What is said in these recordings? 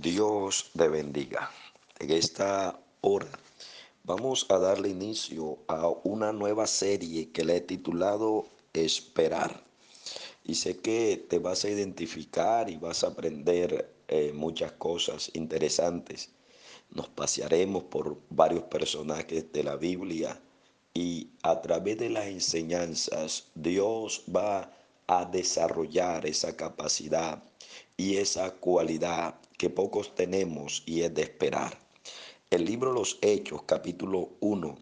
Dios te bendiga. En esta hora vamos a darle inicio a una nueva serie que le he titulado Esperar. Y sé que te vas a identificar y vas a aprender eh, muchas cosas interesantes. Nos pasearemos por varios personajes de la Biblia y a través de las enseñanzas Dios va a desarrollar esa capacidad y esa cualidad que pocos tenemos y es de esperar. El libro Los Hechos, capítulo 1,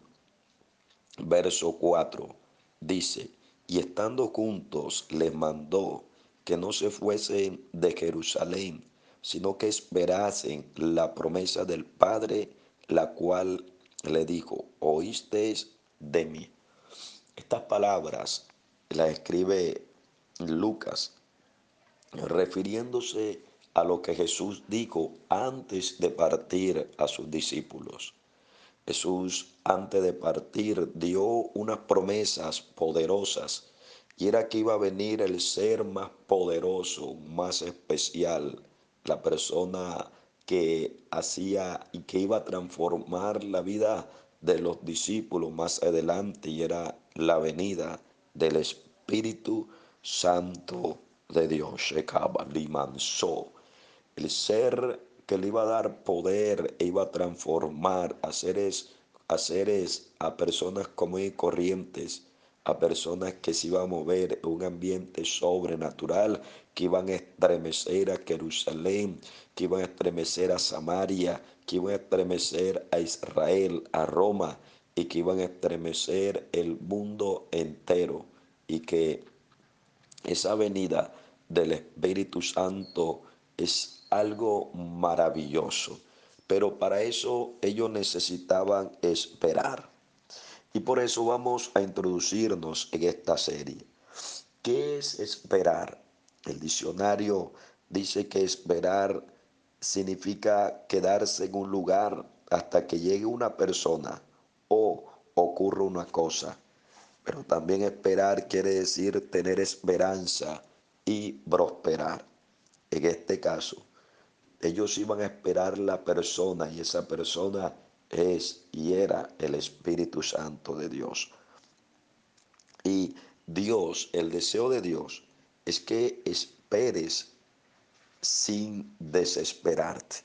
verso 4, dice, y estando juntos les mandó que no se fuesen de Jerusalén, sino que esperasen la promesa del Padre, la cual le dijo, oísteis de mí. Estas palabras las escribe Lucas, refiriéndose a lo que Jesús dijo antes de partir a sus discípulos. Jesús antes de partir dio unas promesas poderosas y era que iba a venir el ser más poderoso, más especial, la persona que hacía y que iba a transformar la vida de los discípulos más adelante y era la venida del Espíritu Santo de Dios. El ser que le iba a dar poder e iba a transformar a seres, a seres, a personas comunes y corrientes, a personas que se iban a mover en un ambiente sobrenatural, que iban a estremecer a Jerusalén, que iban a estremecer a Samaria, que iban a estremecer a Israel, a Roma, y que iban a estremecer el mundo entero, y que esa venida del Espíritu Santo es algo maravilloso. Pero para eso ellos necesitaban esperar. Y por eso vamos a introducirnos en esta serie. ¿Qué es esperar? El diccionario dice que esperar significa quedarse en un lugar hasta que llegue una persona o ocurra una cosa. Pero también esperar quiere decir tener esperanza y prosperar. En este caso, ellos iban a esperar la persona y esa persona es y era el Espíritu Santo de Dios. Y Dios, el deseo de Dios es que esperes sin desesperarte.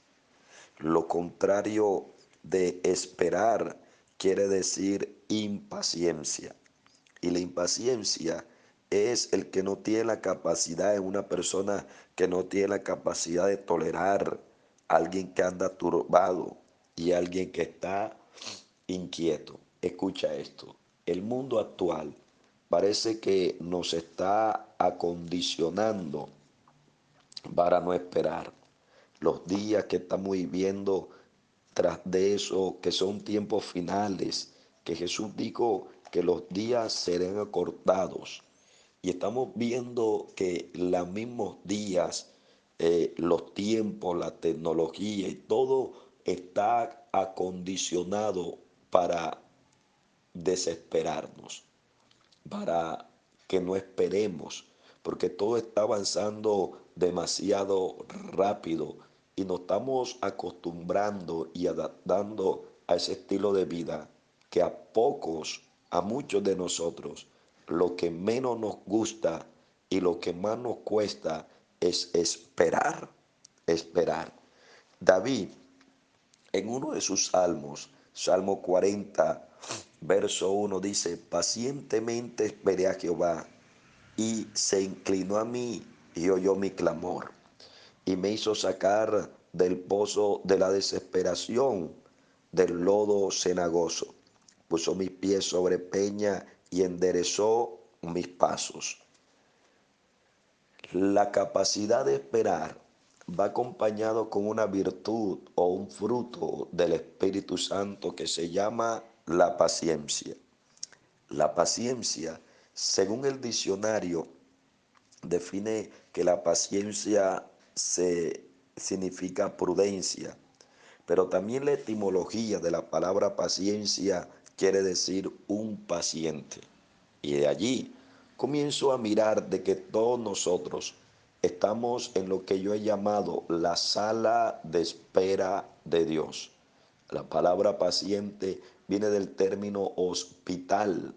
Lo contrario de esperar quiere decir impaciencia. Y la impaciencia es el que no tiene la capacidad, es una persona que no tiene la capacidad de tolerar a alguien que anda turbado y alguien que está inquieto. Escucha esto, el mundo actual parece que nos está acondicionando para no esperar. Los días que estamos viviendo tras de eso, que son tiempos finales, que Jesús dijo que los días serán acortados. Y estamos viendo que los mismos días, eh, los tiempos, la tecnología y todo está acondicionado para desesperarnos, para que no esperemos, porque todo está avanzando demasiado rápido y nos estamos acostumbrando y adaptando a ese estilo de vida que a pocos a muchos de nosotros lo que menos nos gusta y lo que más nos cuesta es esperar, esperar. David, en uno de sus salmos, Salmo 40, verso 1, dice, pacientemente esperé a Jehová y se inclinó a mí y oyó mi clamor y me hizo sacar del pozo de la desesperación, del lodo cenagoso puso mis pies sobre peña y enderezó mis pasos. La capacidad de esperar va acompañado con una virtud o un fruto del Espíritu Santo que se llama la paciencia. La paciencia, según el diccionario, define que la paciencia se significa prudencia, pero también la etimología de la palabra paciencia quiere decir un paciente. Y de allí comienzo a mirar de que todos nosotros Estamos en lo que yo he llamado la sala de espera de Dios. La palabra paciente viene del término hospital,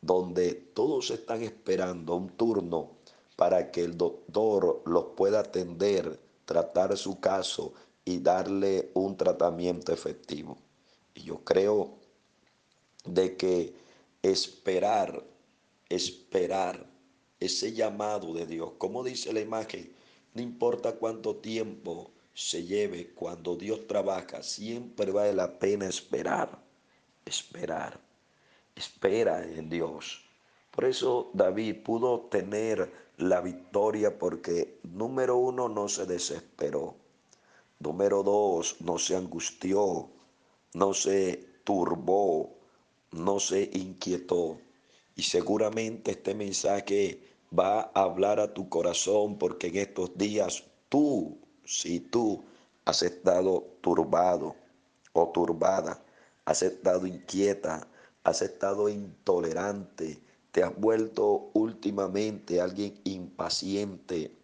donde todos están esperando un turno para que el doctor los pueda atender, tratar su caso y darle un tratamiento efectivo. Y yo creo de que esperar, esperar ese llamado de Dios, como dice la imagen, no importa cuánto tiempo se lleve cuando Dios trabaja, siempre vale la pena esperar, esperar, espera en Dios. Por eso David pudo tener la victoria porque número uno no se desesperó, número dos no se angustió, no se turbó, no se inquietó. Y seguramente este mensaje va a hablar a tu corazón porque en estos días tú, si tú has estado turbado o turbada, has estado inquieta, has estado intolerante, te has vuelto últimamente alguien impaciente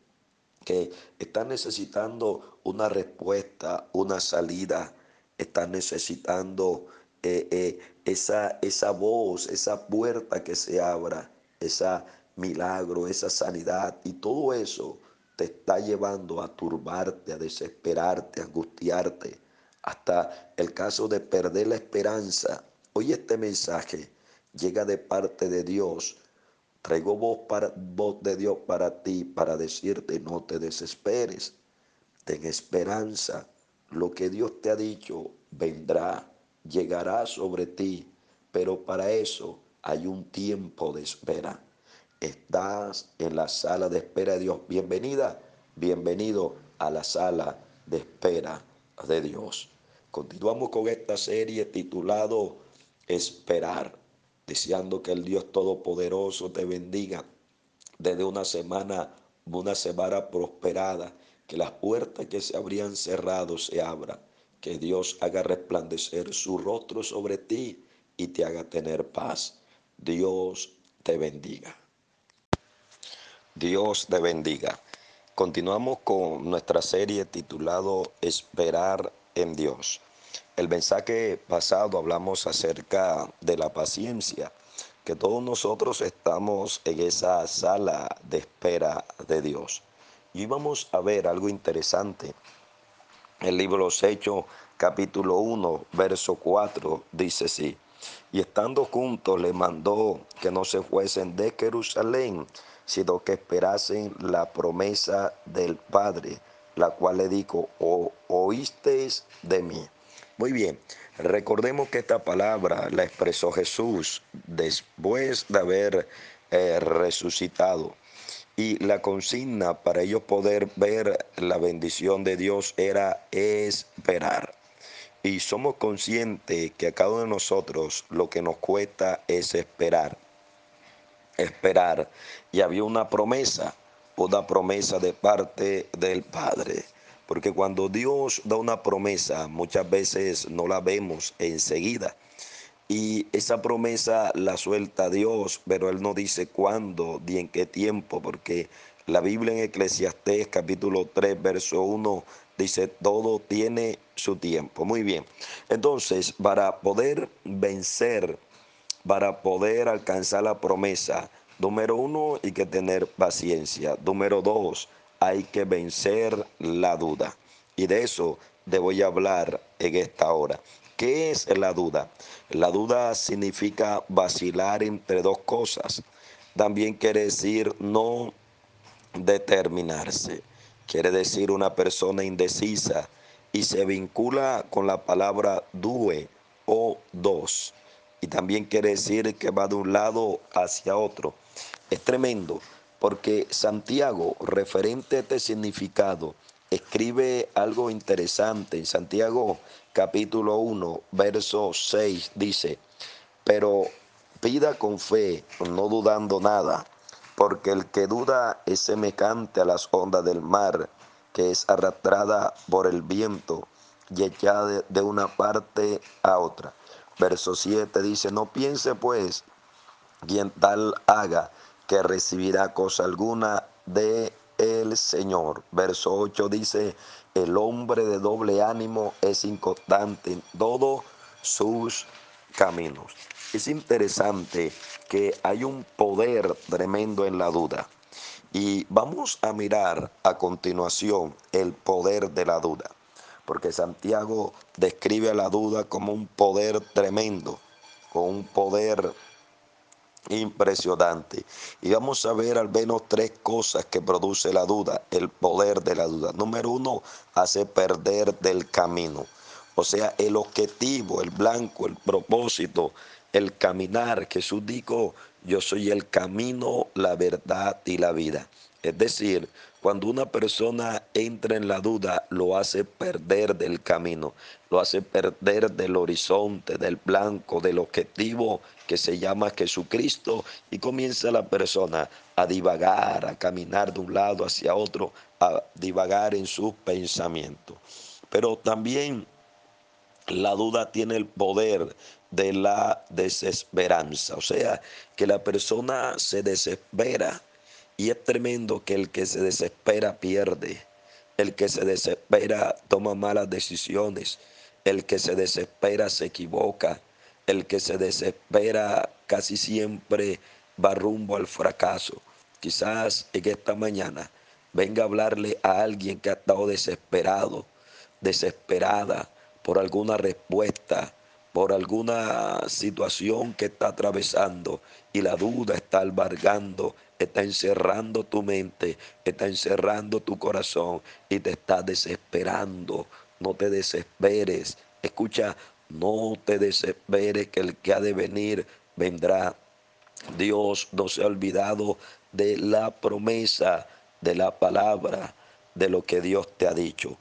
que está necesitando una respuesta, una salida, está necesitando eh, eh, esa, esa voz, esa puerta que se abra, esa milagro, esa sanidad y todo eso te está llevando a turbarte, a desesperarte, a angustiarte, hasta el caso de perder la esperanza. Hoy este mensaje llega de parte de Dios. Traigo voz, para, voz de Dios para ti, para decirte, no te desesperes, ten esperanza. Lo que Dios te ha dicho vendrá, llegará sobre ti, pero para eso hay un tiempo de espera. Estás en la sala de espera de Dios. Bienvenida, bienvenido a la sala de espera de Dios. Continuamos con esta serie titulado Esperar, deseando que el Dios Todopoderoso te bendiga desde una semana, una semana prosperada, que las puertas que se habrían cerrado se abran, que Dios haga resplandecer su rostro sobre ti y te haga tener paz. Dios te bendiga. Dios te bendiga. Continuamos con nuestra serie titulado Esperar en Dios. El mensaje pasado hablamos acerca de la paciencia, que todos nosotros estamos en esa sala de espera de Dios. Y vamos a ver algo interesante. El libro Los Hechos, capítulo 1, verso 4, dice así. Y estando juntos le mandó que no se fuesen de Jerusalén, sino que esperasen la promesa del Padre, la cual le dijo, o, oísteis de mí. Muy bien, recordemos que esta palabra la expresó Jesús después de haber eh, resucitado. Y la consigna para ellos poder ver la bendición de Dios era esperar. Y somos conscientes que a cada uno de nosotros lo que nos cuesta es esperar esperar. Y había una promesa, una promesa de parte del Padre. Porque cuando Dios da una promesa, muchas veces no la vemos enseguida. Y esa promesa la suelta Dios, pero Él no dice cuándo ni en qué tiempo, porque la Biblia en Eclesiastés capítulo 3, verso 1 dice, todo tiene su tiempo. Muy bien. Entonces, para poder vencer para poder alcanzar la promesa. Número uno, hay que tener paciencia. Número dos, hay que vencer la duda. Y de eso te voy a hablar en esta hora. ¿Qué es la duda? La duda significa vacilar entre dos cosas. También quiere decir no determinarse. Quiere decir una persona indecisa y se vincula con la palabra due o dos y también quiere decir que va de un lado hacia otro. Es tremendo porque Santiago, referente a este significado, escribe algo interesante. En Santiago capítulo 1, verso 6 dice, pero pida con fe, no dudando nada, porque el que duda es semejante a las ondas del mar, que es arrastrada por el viento y echada de una parte a otra. Verso 7 dice, no piense pues quien tal haga que recibirá cosa alguna de el Señor. Verso 8 dice, el hombre de doble ánimo es inconstante en todos sus caminos. Es interesante que hay un poder tremendo en la duda. Y vamos a mirar a continuación el poder de la duda, porque Santiago describe a la duda como un poder tremendo, con un poder impresionante. Y vamos a ver al menos tres cosas que produce la duda, el poder de la duda. Número uno, hace perder del camino. O sea, el objetivo, el blanco, el propósito, el caminar. Jesús dijo, yo soy el camino, la verdad y la vida. Es decir, cuando una persona entra en la duda, lo hace perder del camino, lo hace perder del horizonte, del blanco, del objetivo que se llama Jesucristo y comienza la persona a divagar, a caminar de un lado hacia otro, a divagar en sus pensamientos. Pero también la duda tiene el poder de la desesperanza, o sea, que la persona se desespera y es tremendo que el que se desespera pierde, el que se desespera toma malas decisiones, el que se desespera se equivoca, el que se desespera casi siempre va rumbo al fracaso. Quizás en esta mañana venga a hablarle a alguien que ha estado desesperado, desesperada por alguna respuesta, por alguna situación que está atravesando y la duda está albergando, está encerrando tu mente, está encerrando tu corazón y te está desesperando. No te desesperes. Escucha, no te desesperes que el que ha de venir vendrá. Dios no se ha olvidado de la promesa, de la palabra, de lo que Dios te ha dicho.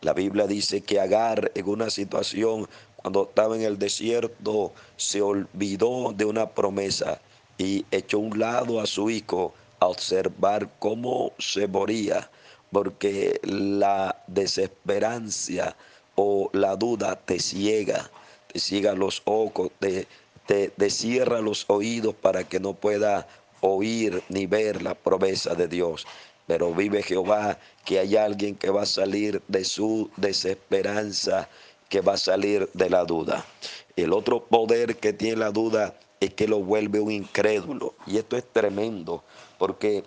La Biblia dice que Agar en una situación, cuando estaba en el desierto, se olvidó de una promesa y echó un lado a su hijo a observar cómo se moría, porque la desesperancia o la duda te ciega, te ciega los ojos, te, te, cierra los oídos para que no pueda oír ni ver la promesa de Dios. Pero vive Jehová que hay alguien que va a salir de su desesperanza, que va a salir de la duda. El otro poder que tiene la duda es que lo vuelve un incrédulo. Y esto es tremendo, porque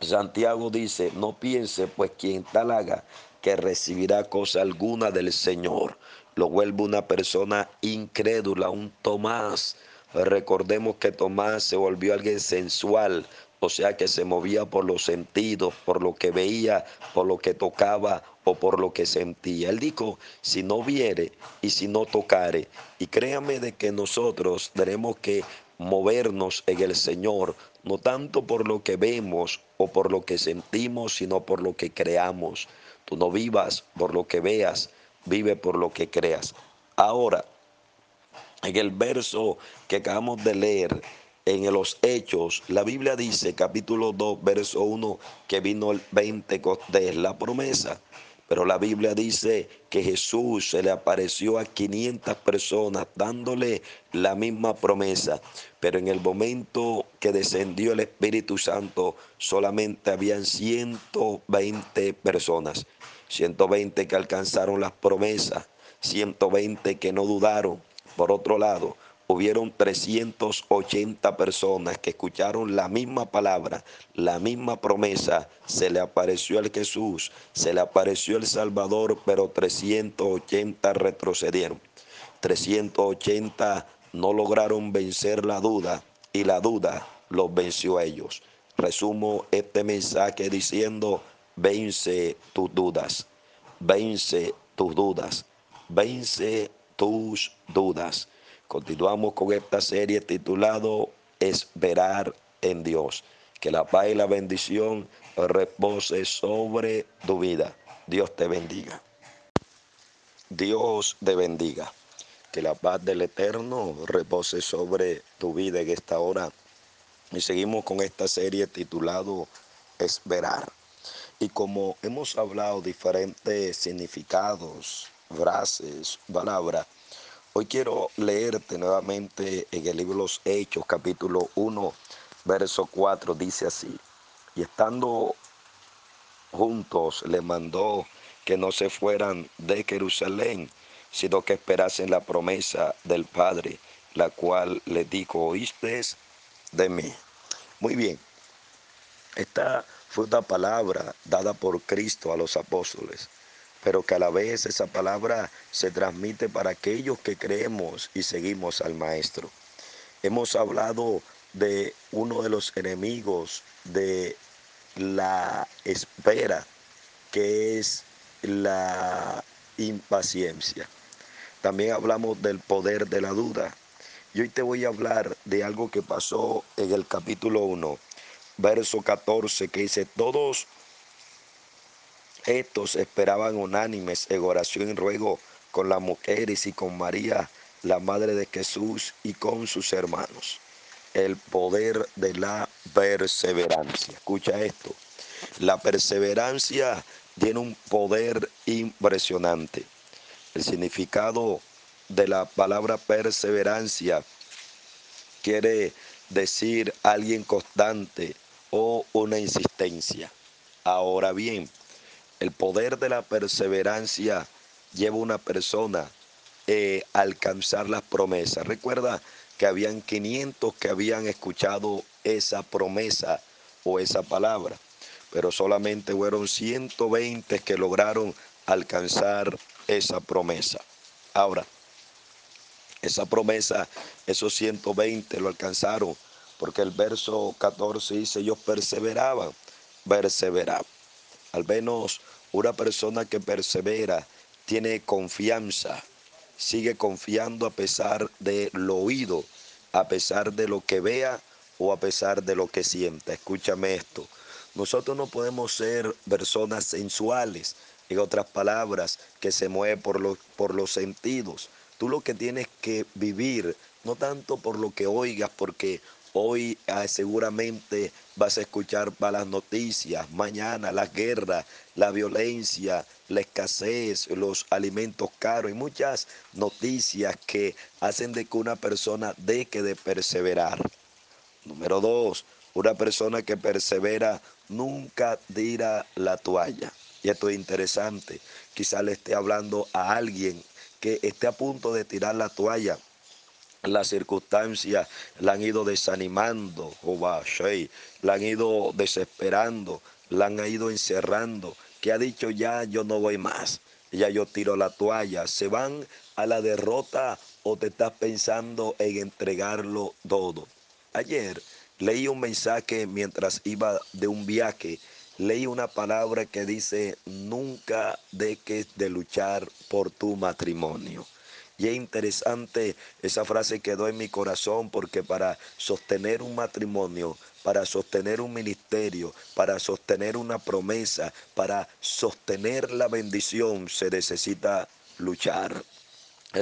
Santiago dice, no piense pues quien tal haga que recibirá cosa alguna del Señor. Lo vuelve una persona incrédula, un Tomás. Recordemos que Tomás se volvió alguien sensual, o sea que se movía por los sentidos, por lo que veía, por lo que tocaba o por lo que sentía. Él dijo, si no viere y si no tocare, y créame de que nosotros tenemos que movernos en el Señor, no tanto por lo que vemos o por lo que sentimos, sino por lo que creamos. Tú no vivas por lo que veas, vive por lo que creas. Ahora, en el verso que acabamos de leer, en los Hechos, la Biblia dice, capítulo 2, verso 1, que vino el 20 de la promesa. Pero la Biblia dice que Jesús se le apareció a 500 personas dándole la misma promesa. Pero en el momento que descendió el Espíritu Santo, solamente habían 120 personas. 120 que alcanzaron las promesas, 120 que no dudaron. Por otro lado, hubieron 380 personas que escucharon la misma palabra, la misma promesa. Se le apareció el Jesús, se le apareció el Salvador, pero 380 retrocedieron. 380 no lograron vencer la duda y la duda los venció a ellos. Resumo este mensaje diciendo, vence tus dudas, vence tus dudas, vence tus dudas. Continuamos con esta serie titulado Esperar en Dios. Que la paz y la bendición repose sobre tu vida. Dios te bendiga. Dios te bendiga. Que la paz del Eterno repose sobre tu vida en esta hora. Y seguimos con esta serie titulado Esperar. Y como hemos hablado diferentes significados, frases, palabras, Hoy quiero leerte nuevamente en el libro los Hechos, capítulo 1, verso 4, dice así. Y estando juntos le mandó que no se fueran de Jerusalén, sino que esperasen la promesa del Padre, la cual le dijo, oíste de mí. Muy bien, esta fue una palabra dada por Cristo a los apóstoles, pero que a la vez esa palabra se transmite para aquellos que creemos y seguimos al Maestro. Hemos hablado de uno de los enemigos de la espera, que es la impaciencia. También hablamos del poder de la duda. Y hoy te voy a hablar de algo que pasó en el capítulo 1, verso 14, que dice, todos estos esperaban unánimes en oración y ruego con las mujeres y con María, la madre de Jesús, y con sus hermanos. El poder de la perseverancia. Escucha esto. La perseverancia tiene un poder impresionante. El significado de la palabra perseverancia quiere decir alguien constante o una insistencia. Ahora bien, el poder de la perseverancia lleva a una persona eh, a alcanzar las promesas. Recuerda que habían 500 que habían escuchado esa promesa o esa palabra pero solamente fueron 120 que lograron alcanzar esa promesa. Ahora, esa promesa, esos 120 lo alcanzaron, porque el verso 14 dice, ellos perseveraban, perseveraban. Al menos una persona que persevera tiene confianza, sigue confiando a pesar de lo oído, a pesar de lo que vea o a pesar de lo que sienta. Escúchame esto. Nosotros no podemos ser personas sensuales, en otras palabras, que se mueven por por los sentidos. Tú lo que tienes que vivir, no tanto por lo que oigas, porque hoy ah, seguramente vas a escuchar malas noticias, mañana la guerra, la violencia, la escasez, los alimentos caros y muchas noticias que hacen de que una persona deje de perseverar. Número dos, una persona que persevera nunca dirá la toalla. Y esto es interesante. Quizá le esté hablando a alguien que esté a punto de tirar la toalla. Las circunstancias la han ido desanimando, la han ido desesperando, la han ido encerrando, que ha dicho ya yo no voy más, ya yo tiro la toalla. Se van a la derrota o te estás pensando en entregarlo todo. Ayer Leí un mensaje mientras iba de un viaje. Leí una palabra que dice, nunca dejes de luchar por tu matrimonio. Y es interesante, esa frase quedó en mi corazón porque para sostener un matrimonio, para sostener un ministerio, para sostener una promesa, para sostener la bendición, se necesita luchar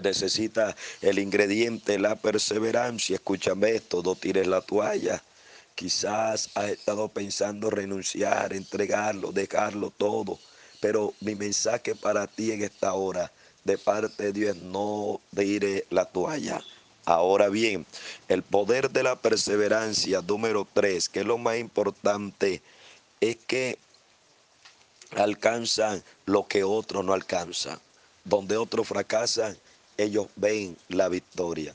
necesita el ingrediente, la perseverancia. Escúchame esto, no tires la toalla. Quizás has estado pensando renunciar, entregarlo, dejarlo todo. Pero mi mensaje para ti en esta hora de parte de Dios no tire la toalla. Ahora bien, el poder de la perseverancia número tres, que es lo más importante, es que alcanzan lo que otros no alcanzan. Donde otros fracasan, ellos ven la victoria.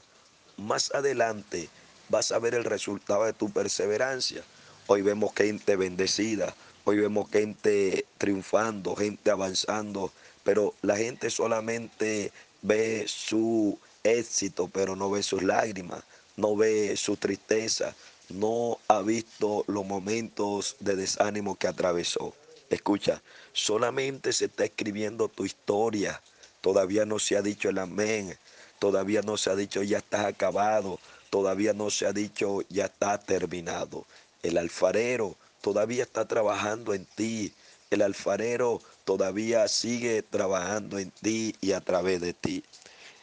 Más adelante vas a ver el resultado de tu perseverancia. Hoy vemos gente bendecida, hoy vemos gente triunfando, gente avanzando, pero la gente solamente ve su éxito, pero no ve sus lágrimas, no ve su tristeza, no ha visto los momentos de desánimo que atravesó. Escucha, solamente se está escribiendo tu historia, Todavía no se ha dicho el amén. Todavía no se ha dicho ya está acabado. Todavía no se ha dicho ya está terminado. El alfarero todavía está trabajando en ti. El alfarero todavía sigue trabajando en ti y a través de ti.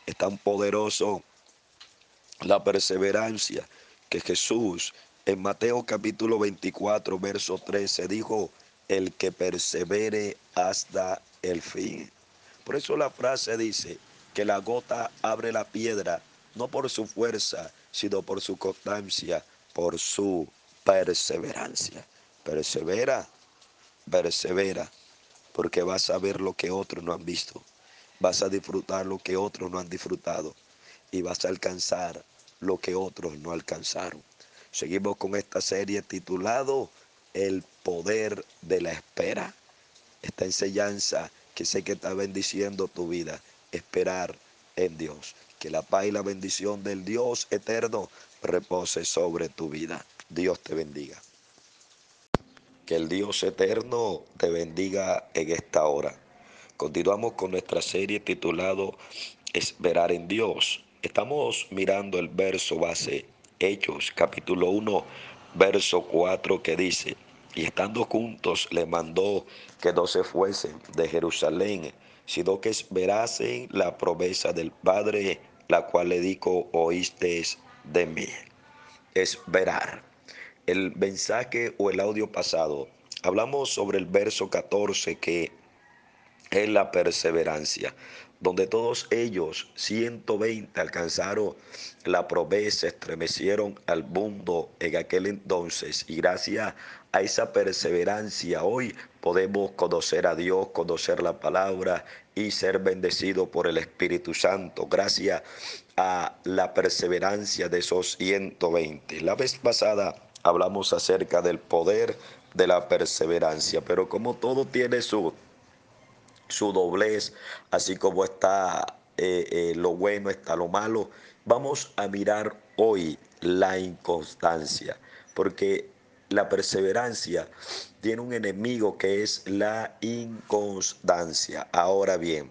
Es tan poderoso la perseverancia que Jesús en Mateo capítulo 24, verso 13 dijo, el que persevere hasta el fin. Por eso la frase dice que la gota abre la piedra, no por su fuerza, sino por su constancia, por su perseverancia. Persevera, persevera, porque vas a ver lo que otros no han visto, vas a disfrutar lo que otros no han disfrutado y vas a alcanzar lo que otros no alcanzaron. Seguimos con esta serie titulado El poder de la espera. Esta enseñanza que sé que está bendiciendo tu vida, esperar en Dios. Que la paz y la bendición del Dios eterno repose sobre tu vida. Dios te bendiga. Que el Dios eterno te bendiga en esta hora. Continuamos con nuestra serie titulado Esperar en Dios. Estamos mirando el verso base, Hechos capítulo 1, verso 4 que dice, y estando juntos le mandó que no se fuesen de Jerusalén, sino que esperasen la promesa del Padre, la cual le dijo, oíste de mí. Esperar. El mensaje o el audio pasado, hablamos sobre el verso 14 que es la perseverancia donde todos ellos, 120, alcanzaron la promesa, estremecieron al mundo en aquel entonces. Y gracias a esa perseverancia hoy podemos conocer a Dios, conocer la palabra y ser bendecidos por el Espíritu Santo. Gracias a la perseverancia de esos 120. La vez pasada hablamos acerca del poder de la perseverancia, pero como todo tiene su su doblez, así como está eh, eh, lo bueno, está lo malo. Vamos a mirar hoy la inconstancia, porque la perseverancia tiene un enemigo que es la inconstancia. Ahora bien,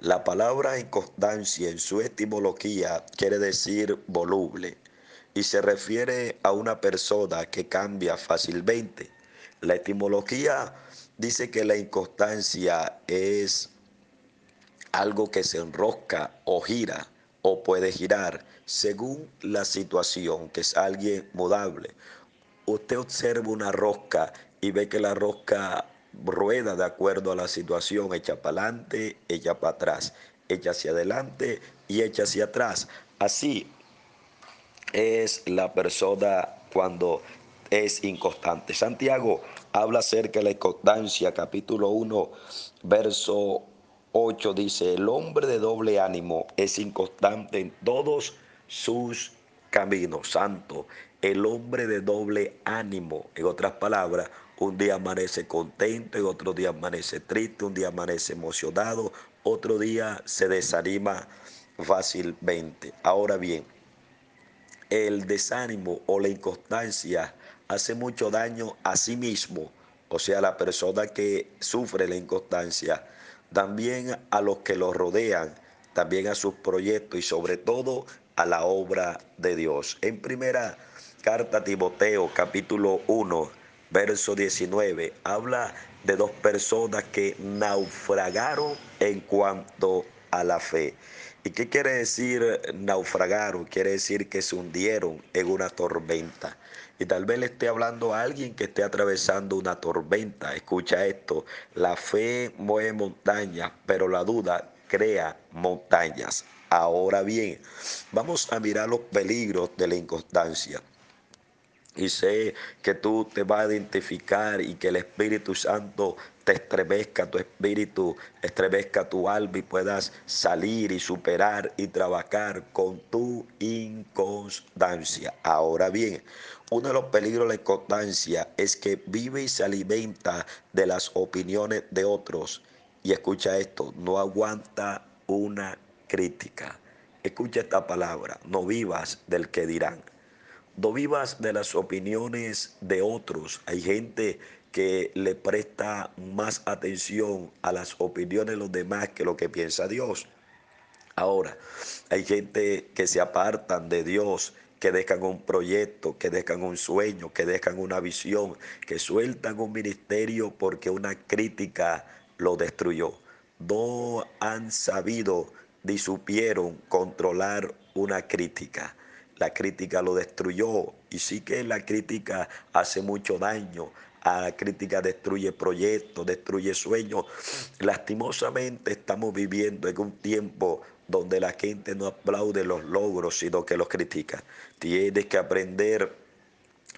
la palabra inconstancia en su etimología quiere decir voluble y se refiere a una persona que cambia fácilmente. La etimología dice que la inconstancia es algo que se enrosca o gira o puede girar según la situación, que es alguien mudable. Usted observa una rosca y ve que la rosca rueda de acuerdo a la situación, echa para adelante, echa para atrás, echa hacia adelante y echa hacia atrás. Así es la persona cuando es inconstante. Santiago habla acerca de la inconstancia, capítulo 1, verso 8 dice, el hombre de doble ánimo es inconstante en todos sus caminos. Santo, el hombre de doble ánimo, en otras palabras, un día amanece contento, en otro día amanece triste, un día amanece emocionado, otro día se desanima fácilmente. Ahora bien, el desánimo o la inconstancia hace mucho daño a sí mismo, o sea, la persona que sufre la inconstancia, también a los que lo rodean, también a sus proyectos y sobre todo a la obra de Dios. En primera carta a Timoteo, capítulo 1, verso 19, habla de dos personas que naufragaron en cuanto a la fe. ¿Y qué quiere decir naufragaron? Quiere decir que se hundieron en una tormenta. Y tal vez le esté hablando a alguien que esté atravesando una tormenta. Escucha esto, la fe mueve montañas, pero la duda crea montañas. Ahora bien, vamos a mirar los peligros de la inconstancia y sé que tú te vas a identificar y que el Espíritu Santo te estremezca tu espíritu, estremezca tu alma y puedas salir y superar y trabajar con tu inconstancia. Ahora bien, uno de los peligros de la inconstancia es que vive y se alimenta de las opiniones de otros. Y escucha esto, no aguanta una crítica. Escucha esta palabra, no vivas del que dirán. No vivas de las opiniones de otros. Hay gente que le presta más atención a las opiniones de los demás que lo que piensa Dios. Ahora, hay gente que se apartan de Dios, que dejan un proyecto, que dejan un sueño, que dejan una visión, que sueltan un ministerio porque una crítica lo destruyó. No han sabido ni supieron controlar una crítica. La crítica lo destruyó y sí que la crítica hace mucho daño. La crítica destruye proyectos, destruye sueños. Lastimosamente estamos viviendo en un tiempo donde la gente no aplaude los logros, sino que los critica. Tienes que aprender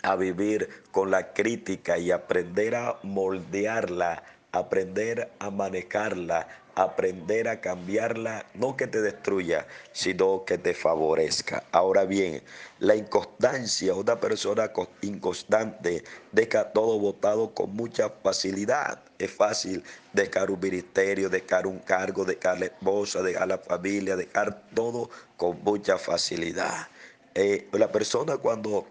a vivir con la crítica y aprender a moldearla, aprender a manejarla, aprender a cambiarla, no que te destruya, sino que te favorezca. Ahora bien, la inconstancia, una persona inconstante deja todo votado con mucha facilidad. Es fácil dejar un ministerio, dejar un cargo, dejar la esposa, dejar la familia, dejar todo con mucha facilidad. Eh, la persona cuando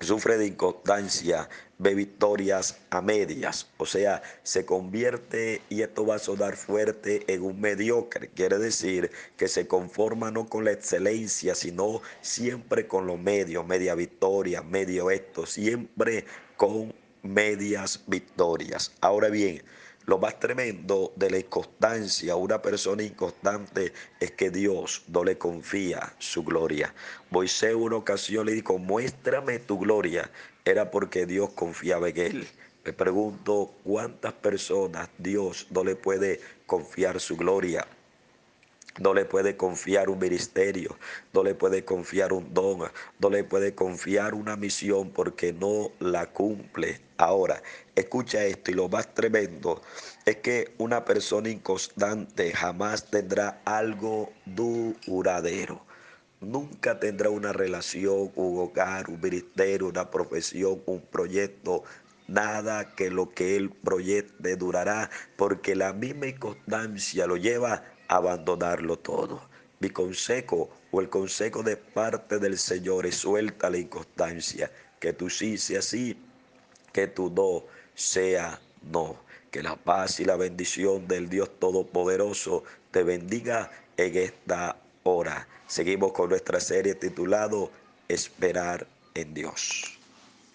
sufre de inconstancia, ve victorias a medias, o sea, se convierte, y esto va a sonar fuerte, en un mediocre. Quiere decir que se conforma no con la excelencia, sino siempre con lo medio, media victoria, medio esto, siempre con medias victorias. Ahora bien, lo más tremendo de la inconstancia, una persona inconstante, es que Dios no le confía su gloria. Moisés una ocasión le dijo, muéstrame tu gloria. Era porque Dios confiaba en él. Me pregunto cuántas personas Dios no le puede confiar su gloria no le puede confiar un ministerio, no le puede confiar un don, no le puede confiar una misión porque no la cumple. Ahora, escucha esto y lo más tremendo es que una persona inconstante jamás tendrá algo duradero. Nunca tendrá una relación, un hogar, un ministerio, una profesión, un proyecto, nada que lo que él proyecte durará, porque la misma inconstancia lo lleva abandonarlo todo. Mi consejo o el consejo de parte del Señor es suelta la inconstancia, que tu sí sea sí, que tu no sea no. Que la paz y la bendición del Dios Todopoderoso te bendiga en esta hora. Seguimos con nuestra serie titulado Esperar en Dios.